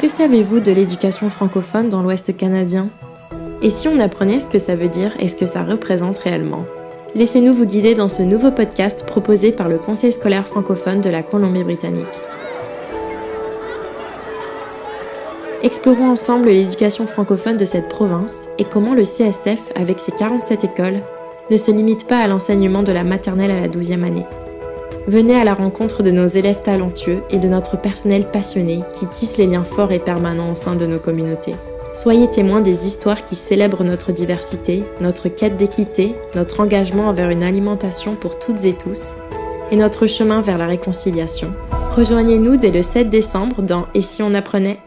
Que savez-vous de l'éducation francophone dans l'Ouest canadien? Et si on apprenait ce que ça veut dire et ce que ça représente réellement? Laissez-nous vous guider dans ce nouveau podcast proposé par le Conseil scolaire francophone de la Colombie-Britannique. Explorons ensemble l'éducation francophone de cette province et comment le CSF, avec ses 47 écoles, ne se limite pas à l'enseignement de la maternelle à la 12e année. Venez à la rencontre de nos élèves talentueux et de notre personnel passionné qui tisse les liens forts et permanents au sein de nos communautés. Soyez témoins des histoires qui célèbrent notre diversité, notre quête d'équité, notre engagement envers une alimentation pour toutes et tous, et notre chemin vers la réconciliation. Rejoignez-nous dès le 7 décembre dans Et si on apprenait?